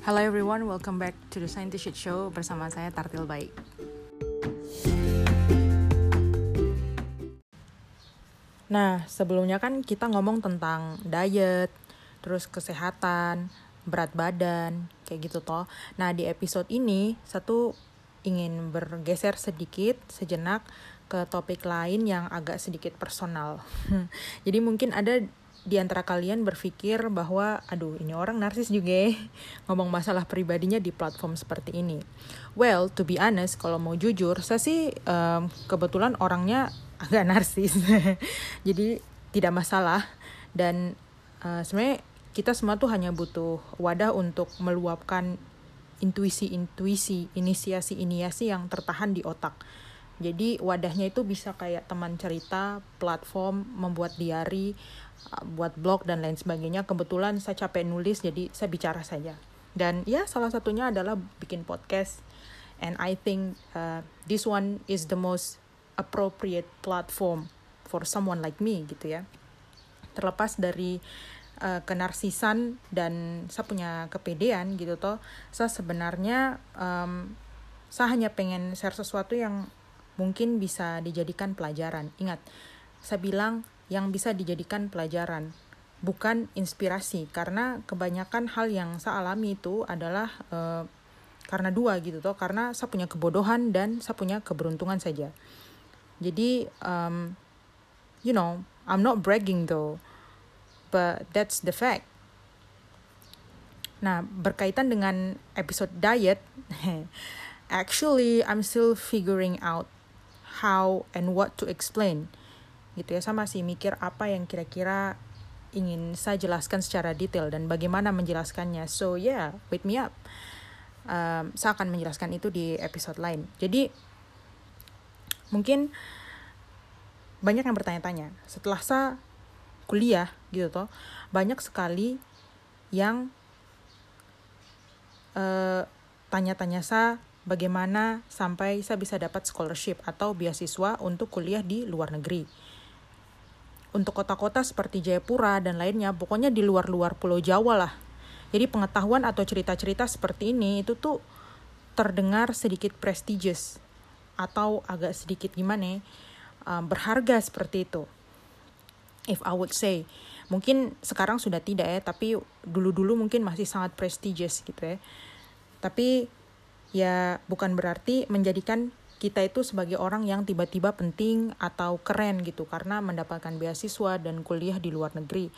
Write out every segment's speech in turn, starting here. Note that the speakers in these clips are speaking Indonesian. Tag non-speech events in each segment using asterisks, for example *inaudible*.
Hello everyone, welcome back to the Scientist Show bersama saya Tartil Baik. Nah, sebelumnya kan kita ngomong tentang diet, terus kesehatan, berat badan, kayak gitu toh. Nah, di episode ini satu ingin bergeser sedikit sejenak ke topik lain yang agak sedikit personal. *laughs* Jadi mungkin ada di antara kalian berpikir bahwa aduh ini orang narsis juga ya *laughs* ngomong masalah pribadinya di platform seperti ini. Well, to be honest, kalau mau jujur, saya sih um, kebetulan orangnya *laughs* agak narsis. *laughs* Jadi tidak masalah. Dan uh, sebenarnya kita semua tuh hanya butuh wadah untuk meluapkan intuisi-intuisi inisiasi-inisiasi yang tertahan di otak. Jadi wadahnya itu bisa kayak teman cerita platform membuat diary buat blog dan lain sebagainya kebetulan saya capek nulis jadi saya bicara saja. Dan ya salah satunya adalah bikin podcast. And I think uh, this one is the most appropriate platform for someone like me gitu ya. Terlepas dari uh, kenarsisan dan saya punya kepedean gitu toh saya sebenarnya um, saya hanya pengen share sesuatu yang mungkin bisa dijadikan pelajaran. Ingat saya bilang yang bisa dijadikan pelajaran bukan inspirasi. Karena kebanyakan hal yang saya alami itu adalah uh, karena dua gitu toh karena saya punya kebodohan dan saya punya keberuntungan saja. Jadi um, you know I'm not bragging though but that's the fact. Nah berkaitan dengan episode diet *laughs* actually I'm still figuring out how and what to explain gitu ya saya masih mikir apa yang kira-kira ingin saya jelaskan secara detail dan bagaimana menjelaskannya. So yeah wait me up. Um, saya akan menjelaskan itu di episode lain. Jadi mungkin banyak yang bertanya-tanya. Setelah saya kuliah gitu toh banyak sekali yang uh, tanya-tanya saya bagaimana sampai saya bisa dapat scholarship atau beasiswa untuk kuliah di luar negeri untuk kota-kota seperti Jayapura dan lainnya pokoknya di luar-luar Pulau Jawa lah. Jadi pengetahuan atau cerita-cerita seperti ini itu tuh terdengar sedikit prestigious atau agak sedikit gimana um, berharga seperti itu. If I would say mungkin sekarang sudah tidak ya tapi dulu-dulu mungkin masih sangat prestigious gitu ya. Tapi ya bukan berarti menjadikan kita itu sebagai orang yang tiba-tiba penting atau keren gitu karena mendapatkan beasiswa dan kuliah di luar negeri.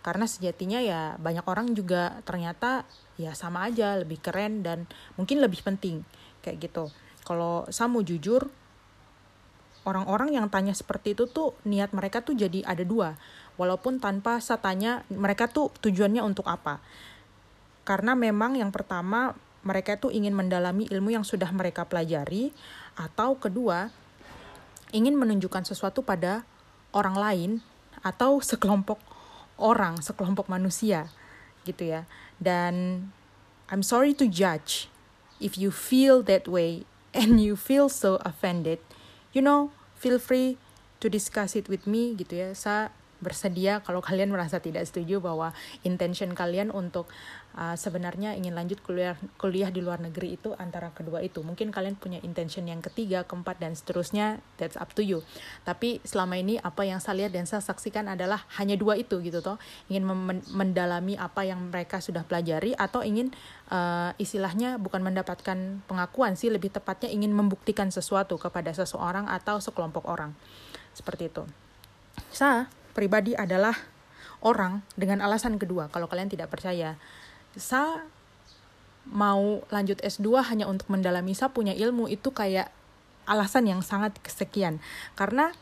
Karena sejatinya ya banyak orang juga ternyata ya sama aja lebih keren dan mungkin lebih penting kayak gitu. Kalau saya jujur orang-orang yang tanya seperti itu tuh niat mereka tuh jadi ada dua. Walaupun tanpa saya tanya mereka tuh tujuannya untuk apa. Karena memang yang pertama mereka tuh ingin mendalami ilmu yang sudah mereka pelajari atau kedua ingin menunjukkan sesuatu pada orang lain atau sekelompok orang sekelompok manusia gitu ya dan I'm sorry to judge if you feel that way and you feel so offended, you know, feel free to discuss it with me gitu ya. Saya bersedia kalau kalian merasa tidak setuju bahwa intention kalian untuk uh, sebenarnya ingin lanjut kuliah kuliah di luar negeri itu antara kedua itu. Mungkin kalian punya intention yang ketiga keempat dan seterusnya that's up to you. Tapi selama ini apa yang saya lihat dan saya saksikan adalah hanya dua itu gitu toh. Ingin mendalami apa yang mereka sudah pelajari atau ingin uh, istilahnya bukan mendapatkan pengakuan sih lebih tepatnya ingin membuktikan sesuatu kepada seseorang atau sekelompok orang. Seperti itu. Saya pribadi adalah orang dengan alasan kedua kalau kalian tidak percaya. Sa mau lanjut S2 hanya untuk mendalami sa punya ilmu itu kayak alasan yang sangat kesekian. Karena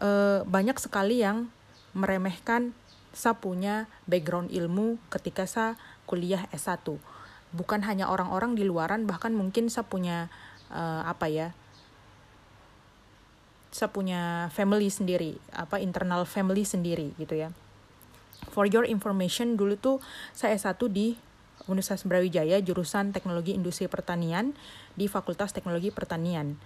e, banyak sekali yang meremehkan sa punya background ilmu ketika sa kuliah S1 bukan hanya orang-orang di luaran bahkan mungkin sa punya e, apa ya saya punya family sendiri, apa internal family sendiri gitu ya. For your information, dulu tuh saya S1 di Universitas Brawijaya jurusan Teknologi Industri Pertanian di Fakultas Teknologi Pertanian.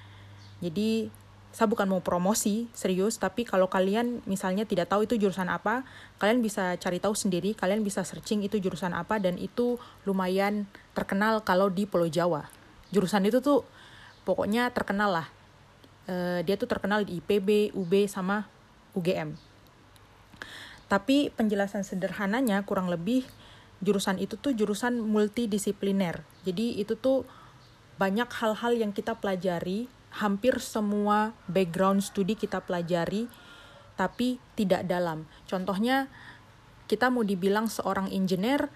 Jadi saya bukan mau promosi serius tapi kalau kalian misalnya tidak tahu itu jurusan apa kalian bisa cari tahu sendiri kalian bisa searching itu jurusan apa dan itu lumayan terkenal kalau di Pulau Jawa jurusan itu tuh pokoknya terkenal lah e, dia tuh terkenal di IPB UB sama UGM tapi penjelasan sederhananya kurang lebih jurusan itu tuh jurusan multidisipliner jadi itu tuh banyak hal-hal yang kita pelajari hampir semua background studi kita pelajari tapi tidak dalam. Contohnya kita mau dibilang seorang engineer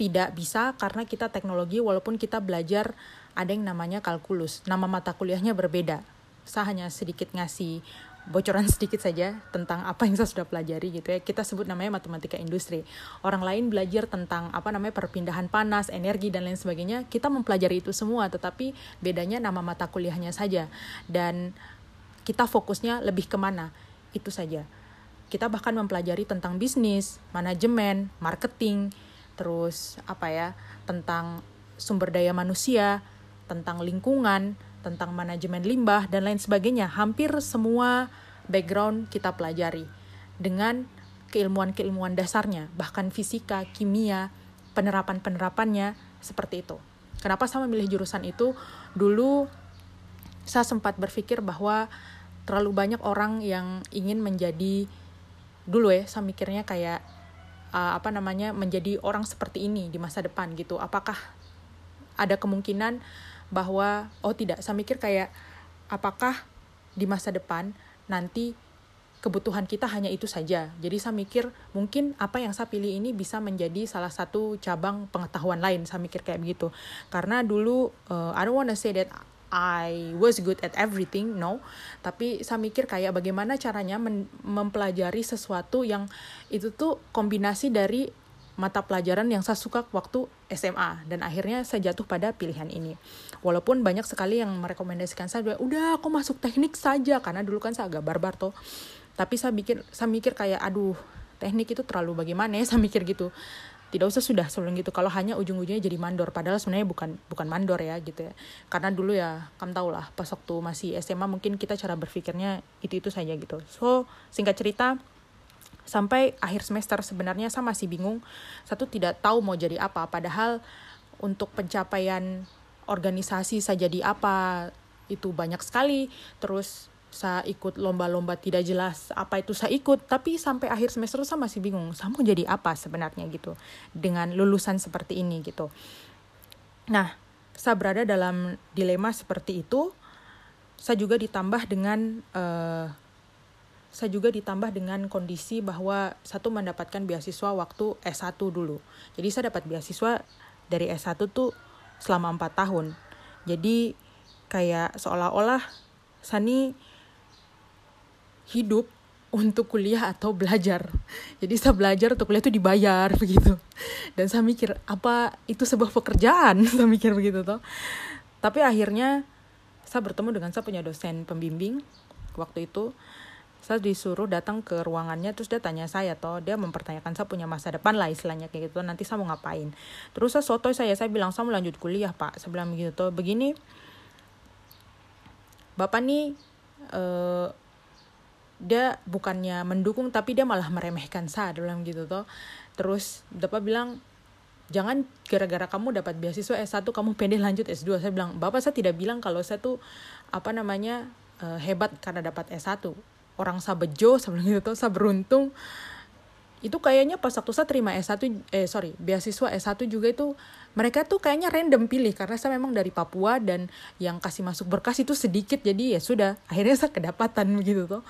tidak bisa karena kita teknologi walaupun kita belajar ada yang namanya kalkulus. Nama mata kuliahnya berbeda. Saya hanya sedikit ngasih bocoran *laughs* sedikit saja tentang apa yang saya sudah pelajari gitu ya. Kita sebut namanya matematika industri. Orang lain belajar tentang apa namanya perpindahan panas, energi dan lain sebagainya. Kita mempelajari itu semua, tetapi bedanya nama mata kuliahnya saja. Dan kita fokusnya lebih ke mana, itu saja. Kita bahkan mempelajari tentang bisnis, manajemen, marketing, terus apa ya, tentang sumber daya manusia, tentang lingkungan, tentang manajemen limbah dan lain sebagainya. Hampir semua background kita pelajari dengan keilmuan-keilmuan dasarnya, bahkan fisika, kimia, penerapan-penerapannya seperti itu. Kenapa saya memilih jurusan itu? Dulu saya sempat berpikir bahwa terlalu banyak orang yang ingin menjadi dulu ya, saya mikirnya kayak uh, apa namanya menjadi orang seperti ini di masa depan gitu. Apakah ada kemungkinan bahwa oh tidak saya mikir kayak apakah di masa depan nanti kebutuhan kita hanya itu saja. Jadi saya mikir mungkin apa yang saya pilih ini bisa menjadi salah satu cabang pengetahuan lain. Saya mikir kayak begitu. Karena dulu uh, I don't wanna say that I was good at everything, no. Tapi saya mikir kayak bagaimana caranya mempelajari sesuatu yang itu tuh kombinasi dari mata pelajaran yang saya suka waktu SMA dan akhirnya saya jatuh pada pilihan ini. Walaupun banyak sekali yang merekomendasikan saya udah aku masuk teknik saja karena dulu kan saya agak barbar tuh. Tapi saya mikir saya mikir kayak aduh teknik itu terlalu bagaimana ya *laughs* saya mikir gitu. Tidak usah sudah sebelum gitu kalau hanya ujung-ujungnya jadi mandor padahal sebenarnya bukan bukan mandor ya gitu ya. Karena dulu ya kamu tau lah pas waktu masih SMA mungkin kita cara berpikirnya itu-itu saja gitu. So singkat cerita sampai akhir semester sebenarnya saya masih bingung. Satu tidak tahu mau jadi apa. Padahal untuk pencapaian organisasi saya jadi apa itu banyak sekali. Terus saya ikut lomba-lomba tidak jelas apa itu saya ikut. Tapi sampai akhir semester saya masih bingung saya mau jadi apa sebenarnya gitu dengan lulusan seperti ini gitu. Nah saya berada dalam dilema seperti itu. Saya juga ditambah dengan uh, saya juga ditambah dengan kondisi bahwa satu mendapatkan beasiswa waktu S1 dulu. Jadi saya dapat beasiswa dari S1 tuh selama 4 tahun. Jadi kayak seolah-olah Sani hidup untuk kuliah atau belajar. Jadi saya belajar untuk kuliah itu dibayar begitu. Dan saya mikir apa itu sebuah pekerjaan? *laughs* saya mikir begitu toh. Tapi akhirnya saya bertemu dengan saya punya dosen pembimbing waktu itu saya disuruh datang ke ruangannya terus dia tanya saya toh dia mempertanyakan saya punya masa depan lah istilahnya kayak gitu. Nanti saya mau ngapain? Terus saya soto saya saya bilang saya mau lanjut kuliah pak. Bilang begitu toh begini bapak nih uh, dia bukannya mendukung tapi dia malah meremehkan saya bilang gitu toh. Terus bapak bilang jangan gara-gara kamu dapat beasiswa S1 kamu pendek lanjut S2 saya bilang bapak saya tidak bilang kalau saya tuh apa namanya uh, hebat karena dapat S1 orang sabejo *laughs* sebelum itu tuh saya beruntung itu kayaknya pas waktu saya terima S1 eh sorry beasiswa S1 juga itu mereka tuh kayaknya random pilih karena saya memang dari Papua dan yang kasih masuk berkas itu sedikit jadi ya sudah *laughs* akhirnya saya kedapatan begitu tuh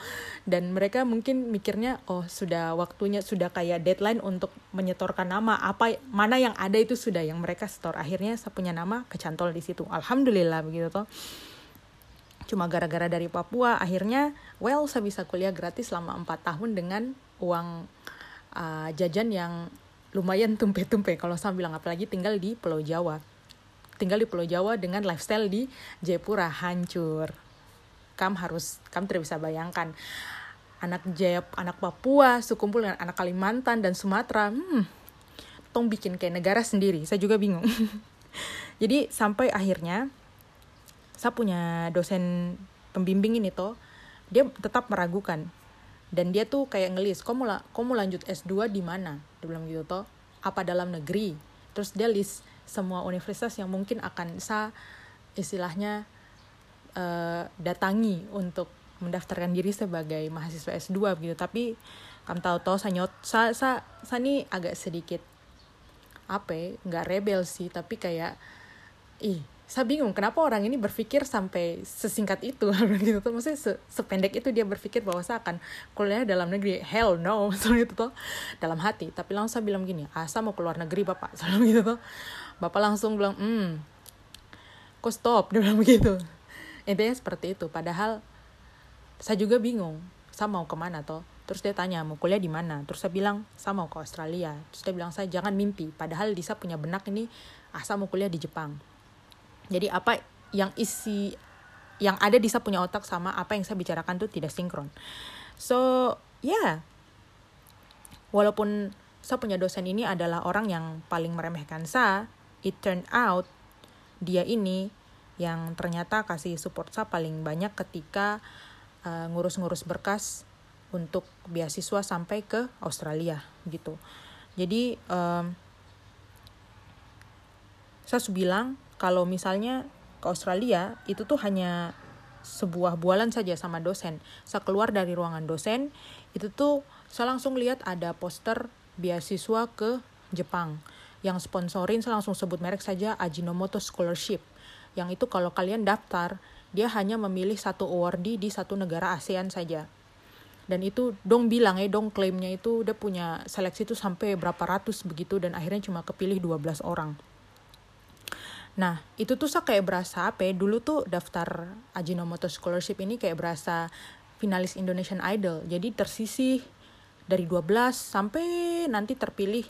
dan mereka mungkin mikirnya oh sudah waktunya sudah kayak deadline untuk menyetorkan nama apa mana yang ada itu sudah yang mereka store akhirnya saya punya nama kecantol di situ. Alhamdulillah begitu tuh cuma gara-gara dari Papua akhirnya well saya bisa kuliah gratis selama empat tahun dengan uang uh, jajan yang lumayan tumpe-tumpe. Kalau saya bilang apalagi tinggal di Pulau Jawa. Tinggal di Pulau Jawa dengan lifestyle di Jayapura hancur. Kamu harus kamu tidak bisa bayangkan. Anak Jaya anak Papua sekumpul dengan anak Kalimantan dan Sumatera hmm tong bikin kayak negara sendiri. Saya juga bingung. *laughs* Jadi sampai akhirnya saya punya dosen pembimbing ini tuh dia tetap meragukan. Dan dia tuh kayak ngelis kamu lah kamu lanjut S2 di mana? Dia bilang gitu toh. Apa dalam negeri? Terus dia list semua universitas yang mungkin akan sa istilahnya uh, datangi untuk mendaftarkan diri sebagai mahasiswa S2 gitu. Tapi kamu tahu tahu saya sa sa sa ini agak sedikit apa ya, nggak rebel sih. Tapi kayak ih saya bingung kenapa orang ini berpikir sampai sesingkat itu? *laughs* Gitu tuh maksudnya se sependek itu dia berpikir bahwa saya akan kuliah dalam negeri. Hell no *laughs* soalnya itu tuh. Dalam hati tapi langsung saya bilang gini ah saya mau keluar negeri bapak. *laughs* Soalnya gitu tuh. Bapak langsung bilang hmm kok stop? Dia bilang begitu intinya seperti itu padahal saya juga bingung saya mau ke mana toh? Terus dia tanya mau kuliah di mana? Terus saya bilang saya mau ke Australia. Terus dia bilang saya jangan mimpi padahal di saya punya benak ini ah saya mau kuliah di Jepang jadi apa yang isi yang ada di saya punya otak sama apa yang saya bicarakan tuh tidak sinkron so ya yeah. walaupun saya punya dosen ini adalah orang yang paling meremehkan saya it turned out dia ini yang ternyata kasih support saya paling banyak ketika uh, ngurus-ngurus berkas untuk beasiswa sampai ke Australia gitu jadi um, saya bilang kalau misalnya ke Australia itu tuh hanya sebuah bualan saja sama dosen. Saya keluar dari ruangan dosen, itu tuh saya langsung lihat ada poster beasiswa ke Jepang. Yang sponsorin saya langsung sebut merek saja Ajinomoto Scholarship. Yang itu kalau kalian daftar, dia hanya memilih satu awardee di satu negara ASEAN saja. Dan itu dong bilang ya, dong klaimnya itu dia punya seleksi itu sampai berapa ratus begitu dan akhirnya cuma kepilih 12 orang. Nah, itu tuh saya kayak berasa apa ya, dulu tuh daftar Ajinomoto Scholarship ini kayak berasa finalis Indonesian Idol. Jadi tersisih dari 12 sampai nanti terpilih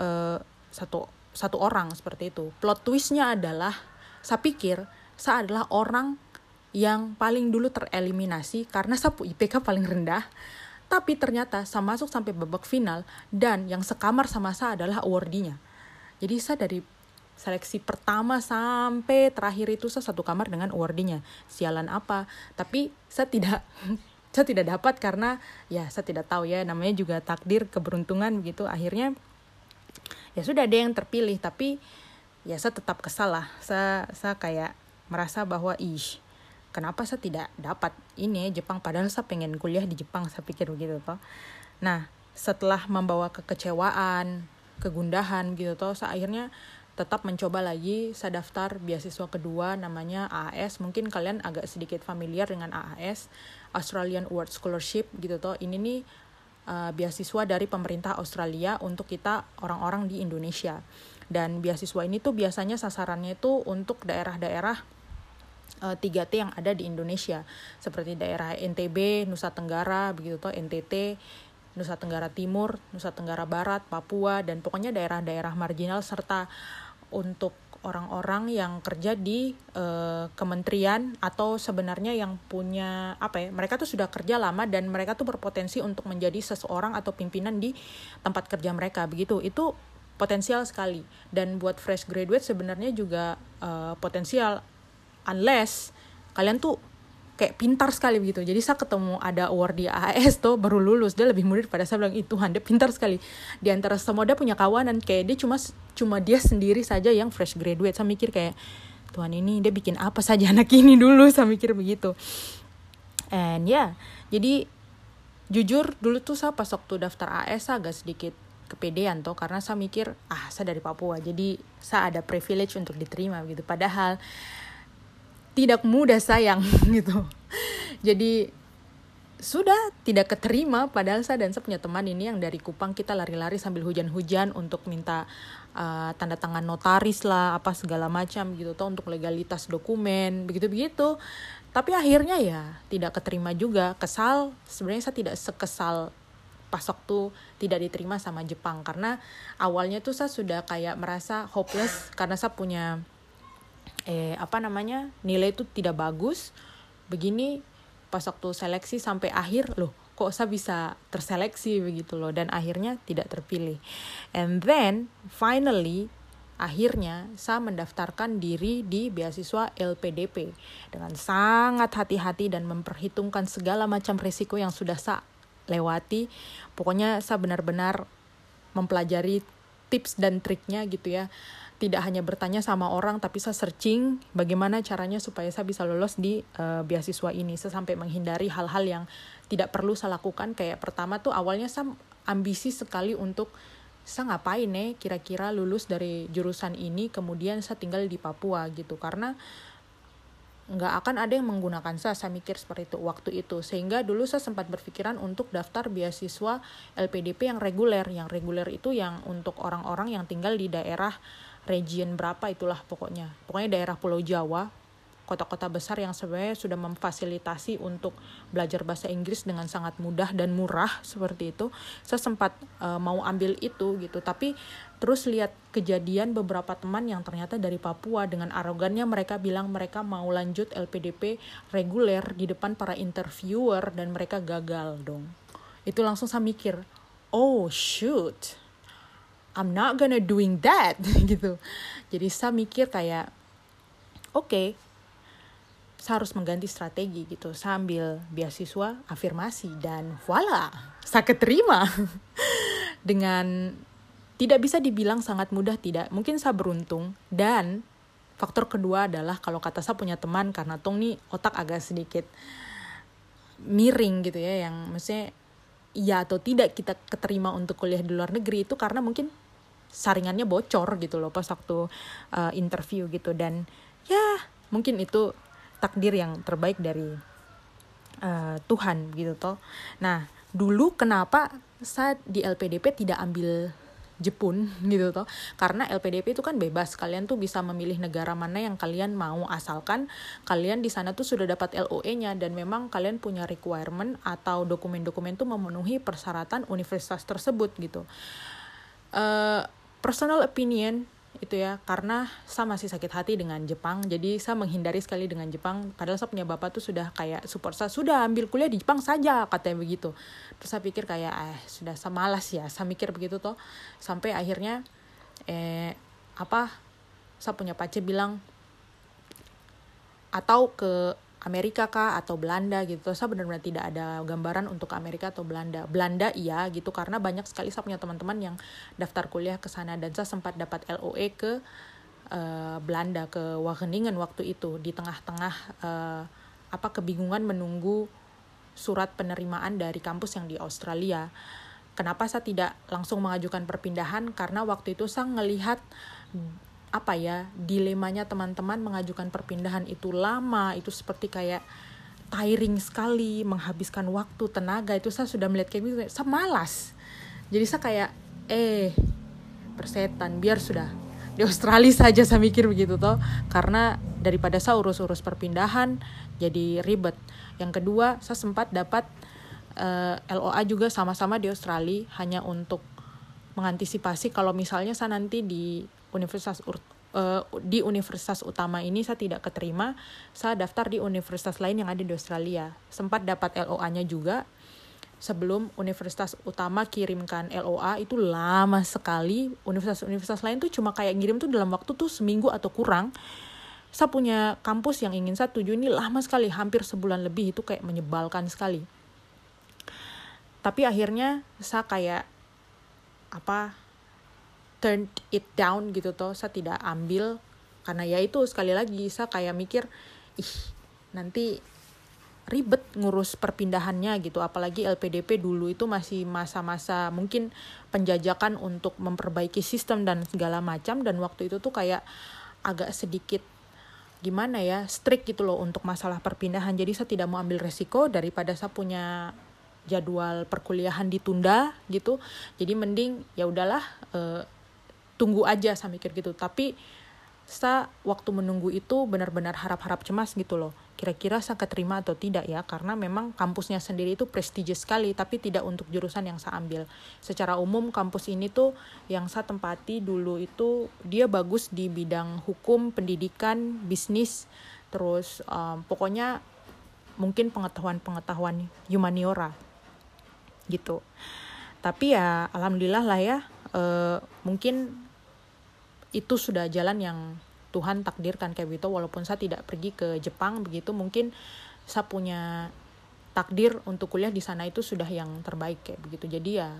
uh, satu satu orang seperti itu. Plot twistnya adalah saya pikir saya adalah orang yang paling dulu tereliminasi karena saya IPK paling rendah. Tapi ternyata saya masuk sampai babak final dan yang sekamar sama saya adalah awardinya. Jadi saya dari seleksi pertama sampai terakhir itu saya satu kamar dengan awardinya sialan apa? Tapi saya tidak *laughs* saya tidak dapat karena ya saya tidak tahu ya namanya juga takdir keberuntungan begitu akhirnya ya sudah ada yang terpilih tapi ya saya tetap kesal lah. Saya saya kayak merasa bahwa ih kenapa saya tidak dapat ini Jepang? Padahal saya pengen kuliah di Jepang saya pikir begitu toh. Nah setelah membawa kekecewaan kegundahan gitu toh saya akhirnya tetap mencoba lagi saya daftar beasiswa kedua namanya AAS mungkin kalian agak sedikit familiar dengan AAS Australian Award Scholarship gitu toh. Ini nih uh, beasiswa dari pemerintah Australia untuk kita orang-orang di Indonesia. Dan beasiswa ini tuh biasanya sasarannya itu untuk daerah-daerah uh, 3T yang ada di Indonesia. Seperti daerah NTB, Nusa Tenggara begitu toh NTT Nusa Tenggara Timur, Nusa Tenggara Barat, Papua dan pokoknya daerah-daerah marginal serta untuk orang-orang yang kerja di uh, kementerian atau sebenarnya yang punya apa ya mereka tuh sudah kerja lama dan mereka tuh berpotensi untuk menjadi seseorang atau pimpinan di tempat kerja mereka begitu. Itu potensial sekali. Dan buat fresh graduate sebenarnya juga uh, potensial. Unless kalian tuh kayak pintar sekali begitu. Jadi saya ketemu ada award di AAS tuh baru lulus. Dia lebih muda daripada saya bilang itu Tuhan dia pintar sekali. Di antara semua dia punya kawanan. Kayak dia cuma cuma dia sendiri saja yang fresh graduate. Saya mikir kayak Tuhan ini dia bikin apa saja *laughs* anak ini dulu? Saya mikir begitu. And ya yeah, jadi jujur dulu tuh saya pas waktu daftar AS agak sedikit kepedean tuh karena saya mikir ah saya dari Papua jadi saya ada privilege untuk diterima gitu padahal tidak mudah sayang *laughs* gitu. Jadi sudah tidak keterima padahal saya dan saya punya teman ini yang dari Kupang kita lari-lari sambil hujan-hujan untuk minta uh, tanda tangan notaris lah apa segala macam gitu tuh untuk legalitas dokumen begitu-begitu. Tapi akhirnya ya tidak keterima juga. Kesal sebenarnya saya tidak sekesal pas waktu tidak diterima sama Jepang. Karena awalnya tuh saya sudah kayak merasa hopeless karena saya punya eh apa namanya nilai itu tidak bagus begini pas waktu seleksi sampai akhir loh kok saya bisa terseleksi begitu loh dan akhirnya tidak terpilih and then finally akhirnya saya mendaftarkan diri di beasiswa LPDP dengan sangat hati-hati dan memperhitungkan segala macam risiko yang sudah saya lewati. Pokoknya saya benar-benar mempelajari tips dan triknya gitu ya. Tidak hanya bertanya sama orang tapi saya searching bagaimana caranya supaya saya bisa lolos di uh, beasiswa ini. Saya sampai menghindari hal-hal yang tidak perlu saya lakukan. Kayak pertama tuh awalnya saya ambisi sekali untuk saya ngapain nih kira-kira lulus dari jurusan ini kemudian saya tinggal di Papua gitu. Karena nggak akan ada yang menggunakan saya saya mikir seperti itu waktu itu. Sehingga dulu saya sempat berpikiran untuk daftar beasiswa LPDP yang reguler. Yang reguler itu yang untuk orang-orang yang tinggal di daerah region berapa itulah pokoknya pokoknya daerah Pulau Jawa kota-kota besar yang sebenarnya sudah memfasilitasi untuk belajar bahasa Inggris dengan sangat mudah dan murah seperti itu. Saya sempat uh, mau ambil itu gitu, tapi terus lihat kejadian beberapa teman yang ternyata dari Papua dengan arogannya mereka bilang mereka mau lanjut LPDP reguler di depan para interviewer dan mereka gagal dong. Itu langsung saya mikir, oh shoot, I'm not gonna doing that *laughs* gitu. Jadi saya mikir kayak, oke, okay, saya harus mengganti strategi gitu. Sambil beasiswa afirmasi dan voila saya keterima. *laughs* Dengan tidak bisa dibilang sangat mudah tidak. Mungkin saya beruntung. Dan faktor kedua adalah kalau kata saya punya teman karena tong nih otak agak sedikit miring gitu ya yang maksudnya iya atau tidak kita keterima untuk kuliah di luar negeri itu karena mungkin saringannya bocor gitu loh pas waktu uh, interview gitu. Dan ya mungkin itu takdir yang terbaik dari uh, Tuhan gitu toh. Nah, dulu kenapa saat di LPDP tidak ambil Jepun *laughs* gitu toh? Karena LPDP itu kan bebas. Kalian tuh bisa memilih negara mana yang kalian mau. Asalkan kalian di sana tuh sudah dapat LOE-nya dan memang kalian punya requirement atau dokumen-dokumen tuh memenuhi persyaratan universitas tersebut gitu. Uh, personal opinion itu ya karena saya masih sakit hati dengan Jepang jadi saya menghindari sekali dengan Jepang padahal saya punya bapak tuh sudah kayak support saya sudah ambil kuliah di Jepang saja katanya begitu. Terus saya pikir kayak eh sudah saya malas ya saya mikir begitu toh sampai akhirnya eh apa saya punya pace bilang atau ke Amerika kah atau Belanda gitu. Saya benar-benar tidak ada gambaran untuk Amerika atau Belanda. Belanda iya gitu karena banyak sekali saya punya teman-teman yang daftar kuliah ke sana. Dan saya sempat dapat LOE ke uh, Belanda ke Wageningen waktu itu. Di tengah-tengah uh, apa kebingungan menunggu surat penerimaan dari kampus yang di Australia. Kenapa saya tidak langsung mengajukan perpindahan? Karena waktu itu saya melihat apa ya dilemanya teman-teman mengajukan perpindahan itu lama itu seperti kayak tiring sekali menghabiskan waktu tenaga itu saya sudah melihat kayak gitu saya malas. Jadi saya kayak eh persetan biar sudah di Australia saja saya mikir begitu toh. Karena daripada saya urus-urus perpindahan jadi ribet. Yang kedua saya sempat dapat uh, eh, LOA juga sama-sama di Australia hanya untuk mengantisipasi kalau misalnya saya nanti di universitas uh, di universitas utama ini saya tidak keterima, saya daftar di universitas lain yang ada di Australia. Sempat dapat LOA-nya juga. Sebelum universitas utama kirimkan LOA itu lama sekali. Universitas-universitas lain tuh cuma kayak ngirim tuh dalam waktu tuh seminggu atau kurang. Saya punya kampus yang ingin saya tuju ini lama sekali, hampir sebulan lebih itu kayak menyebalkan sekali. Tapi akhirnya saya kayak apa turn it down gitu toh saya tidak ambil. Karena ya itu sekali lagi saya kayak mikir ih nanti ribet ngurus perpindahannya gitu. Apalagi LPDP dulu itu masih masa-masa mungkin penjajakan untuk memperbaiki sistem dan segala macam. Dan waktu itu tuh kayak agak sedikit gimana ya strict gitu loh untuk masalah perpindahan. Jadi saya tidak mau ambil resiko daripada saya punya jadwal perkuliahan ditunda gitu. Jadi mending ya udahlah eh, tunggu aja saya mikir gitu. Tapi saya waktu menunggu itu benar-benar harap-harap cemas gitu loh. Kira-kira saya keterima atau tidak ya? Karena memang kampusnya sendiri itu prestigious sekali tapi tidak untuk jurusan yang saya ambil. Secara umum kampus ini tuh yang saya tempati dulu itu dia bagus di bidang hukum pendidikan bisnis. Terus um, pokoknya mungkin pengetahuan-pengetahuan humaniora gitu. Tapi ya alhamdulillah lah ya uh, mungkin itu sudah jalan yang Tuhan takdirkan kayak gitu. Walaupun saya tidak pergi ke Jepang begitu mungkin saya punya takdir untuk kuliah di sana itu sudah yang terbaik kayak begitu. Jadi ya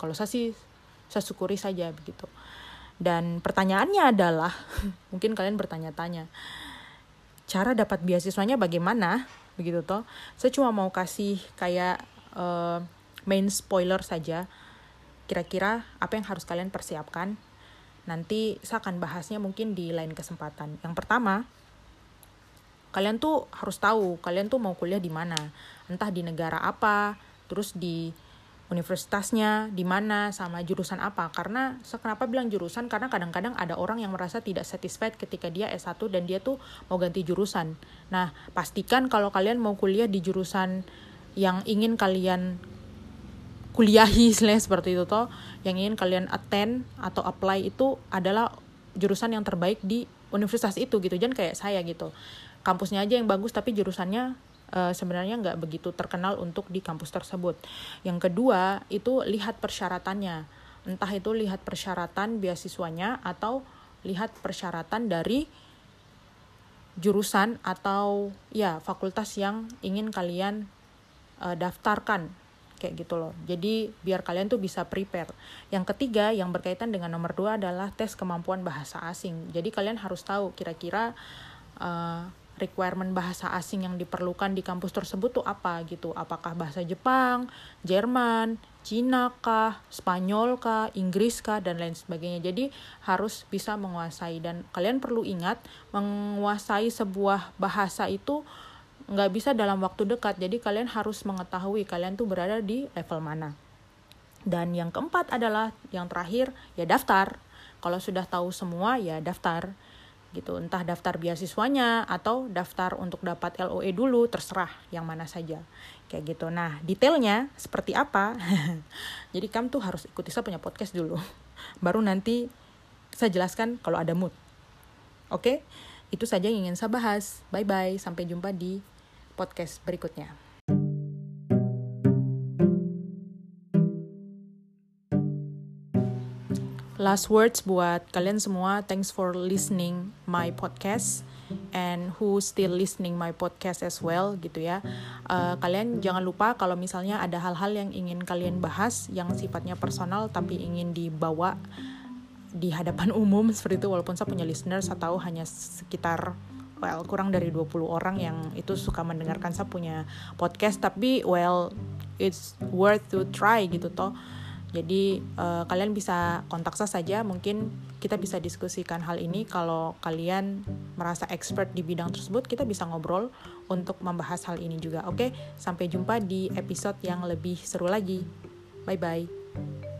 kalau saya sih saya syukuri saja begitu. Dan pertanyaannya adalah *laughs* mungkin kalian bertanya-tanya cara dapat beasiswanya bagaimana? Begitu toh. Saya cuma mau kasih kayak uh, main spoiler saja. Kira-kira apa yang harus kalian persiapkan nanti saya akan bahasnya mungkin di lain kesempatan. Yang pertama kalian tuh harus tahu kalian tuh mau kuliah di mana. Entah di negara apa terus di universitasnya di mana sama jurusan apa. Karena kenapa bilang jurusan? Karena kadang-kadang ada orang yang merasa tidak satisfied ketika dia S1 dan dia tuh mau ganti jurusan. Nah pastikan kalau kalian mau kuliah di jurusan yang ingin kalian kuliahi seperti itu toh. Yang ingin kalian attend atau apply itu adalah jurusan yang terbaik di universitas itu gitu. Jangan kayak saya gitu. Kampusnya aja yang bagus tapi jurusannya uh, sebenarnya nggak begitu terkenal untuk di kampus tersebut. Yang kedua itu lihat persyaratannya, entah itu lihat persyaratan beasiswanya atau lihat persyaratan dari jurusan atau ya fakultas yang ingin kalian uh, daftarkan kayak gitu loh. Jadi biar kalian tuh bisa prepare. Yang ketiga yang berkaitan dengan nomor dua adalah tes kemampuan bahasa asing. Jadi kalian harus tahu kira-kira uh, requirement bahasa asing yang diperlukan di kampus tersebut tuh apa gitu. Apakah bahasa Jepang, Jerman, Cina kah, Spanyol kah, Inggris kah, dan lain sebagainya. Jadi harus bisa menguasai dan kalian perlu ingat menguasai sebuah bahasa itu nggak bisa dalam waktu dekat. Jadi kalian harus mengetahui kalian tuh berada di level mana. Dan yang keempat adalah yang terakhir ya daftar. Kalau sudah tahu semua ya daftar. Gitu. Entah daftar beasiswanya atau daftar untuk dapat LOE dulu terserah yang mana saja. Kayak gitu. Nah detailnya seperti apa? *laughs* Jadi kamu tuh harus ikuti saya punya podcast dulu. *laughs* Baru nanti saya jelaskan kalau ada mood. Oke? Itu saja yang ingin saya bahas. Bye bye sampai jumpa di podcast berikutnya last words buat kalian semua. Thanks for listening my podcast and who still listening my podcast as well gitu ya. Uh, kalian jangan lupa kalau misalnya ada hal-hal yang ingin kalian bahas yang sifatnya personal tapi ingin dibawa di hadapan *laughs* umum seperti itu walaupun saya punya listener saya tahu hanya sekitar well kurang dari 20 orang yang itu suka mendengarkan saya punya podcast tapi well it's worth to try gitu toh jadi uh, kalian bisa kontak saya saja, mungkin kita bisa diskusikan hal ini. Kalau kalian merasa expert di bidang tersebut, kita bisa ngobrol untuk membahas hal ini juga. Oke, sampai jumpa di episode yang lebih seru lagi. Bye bye.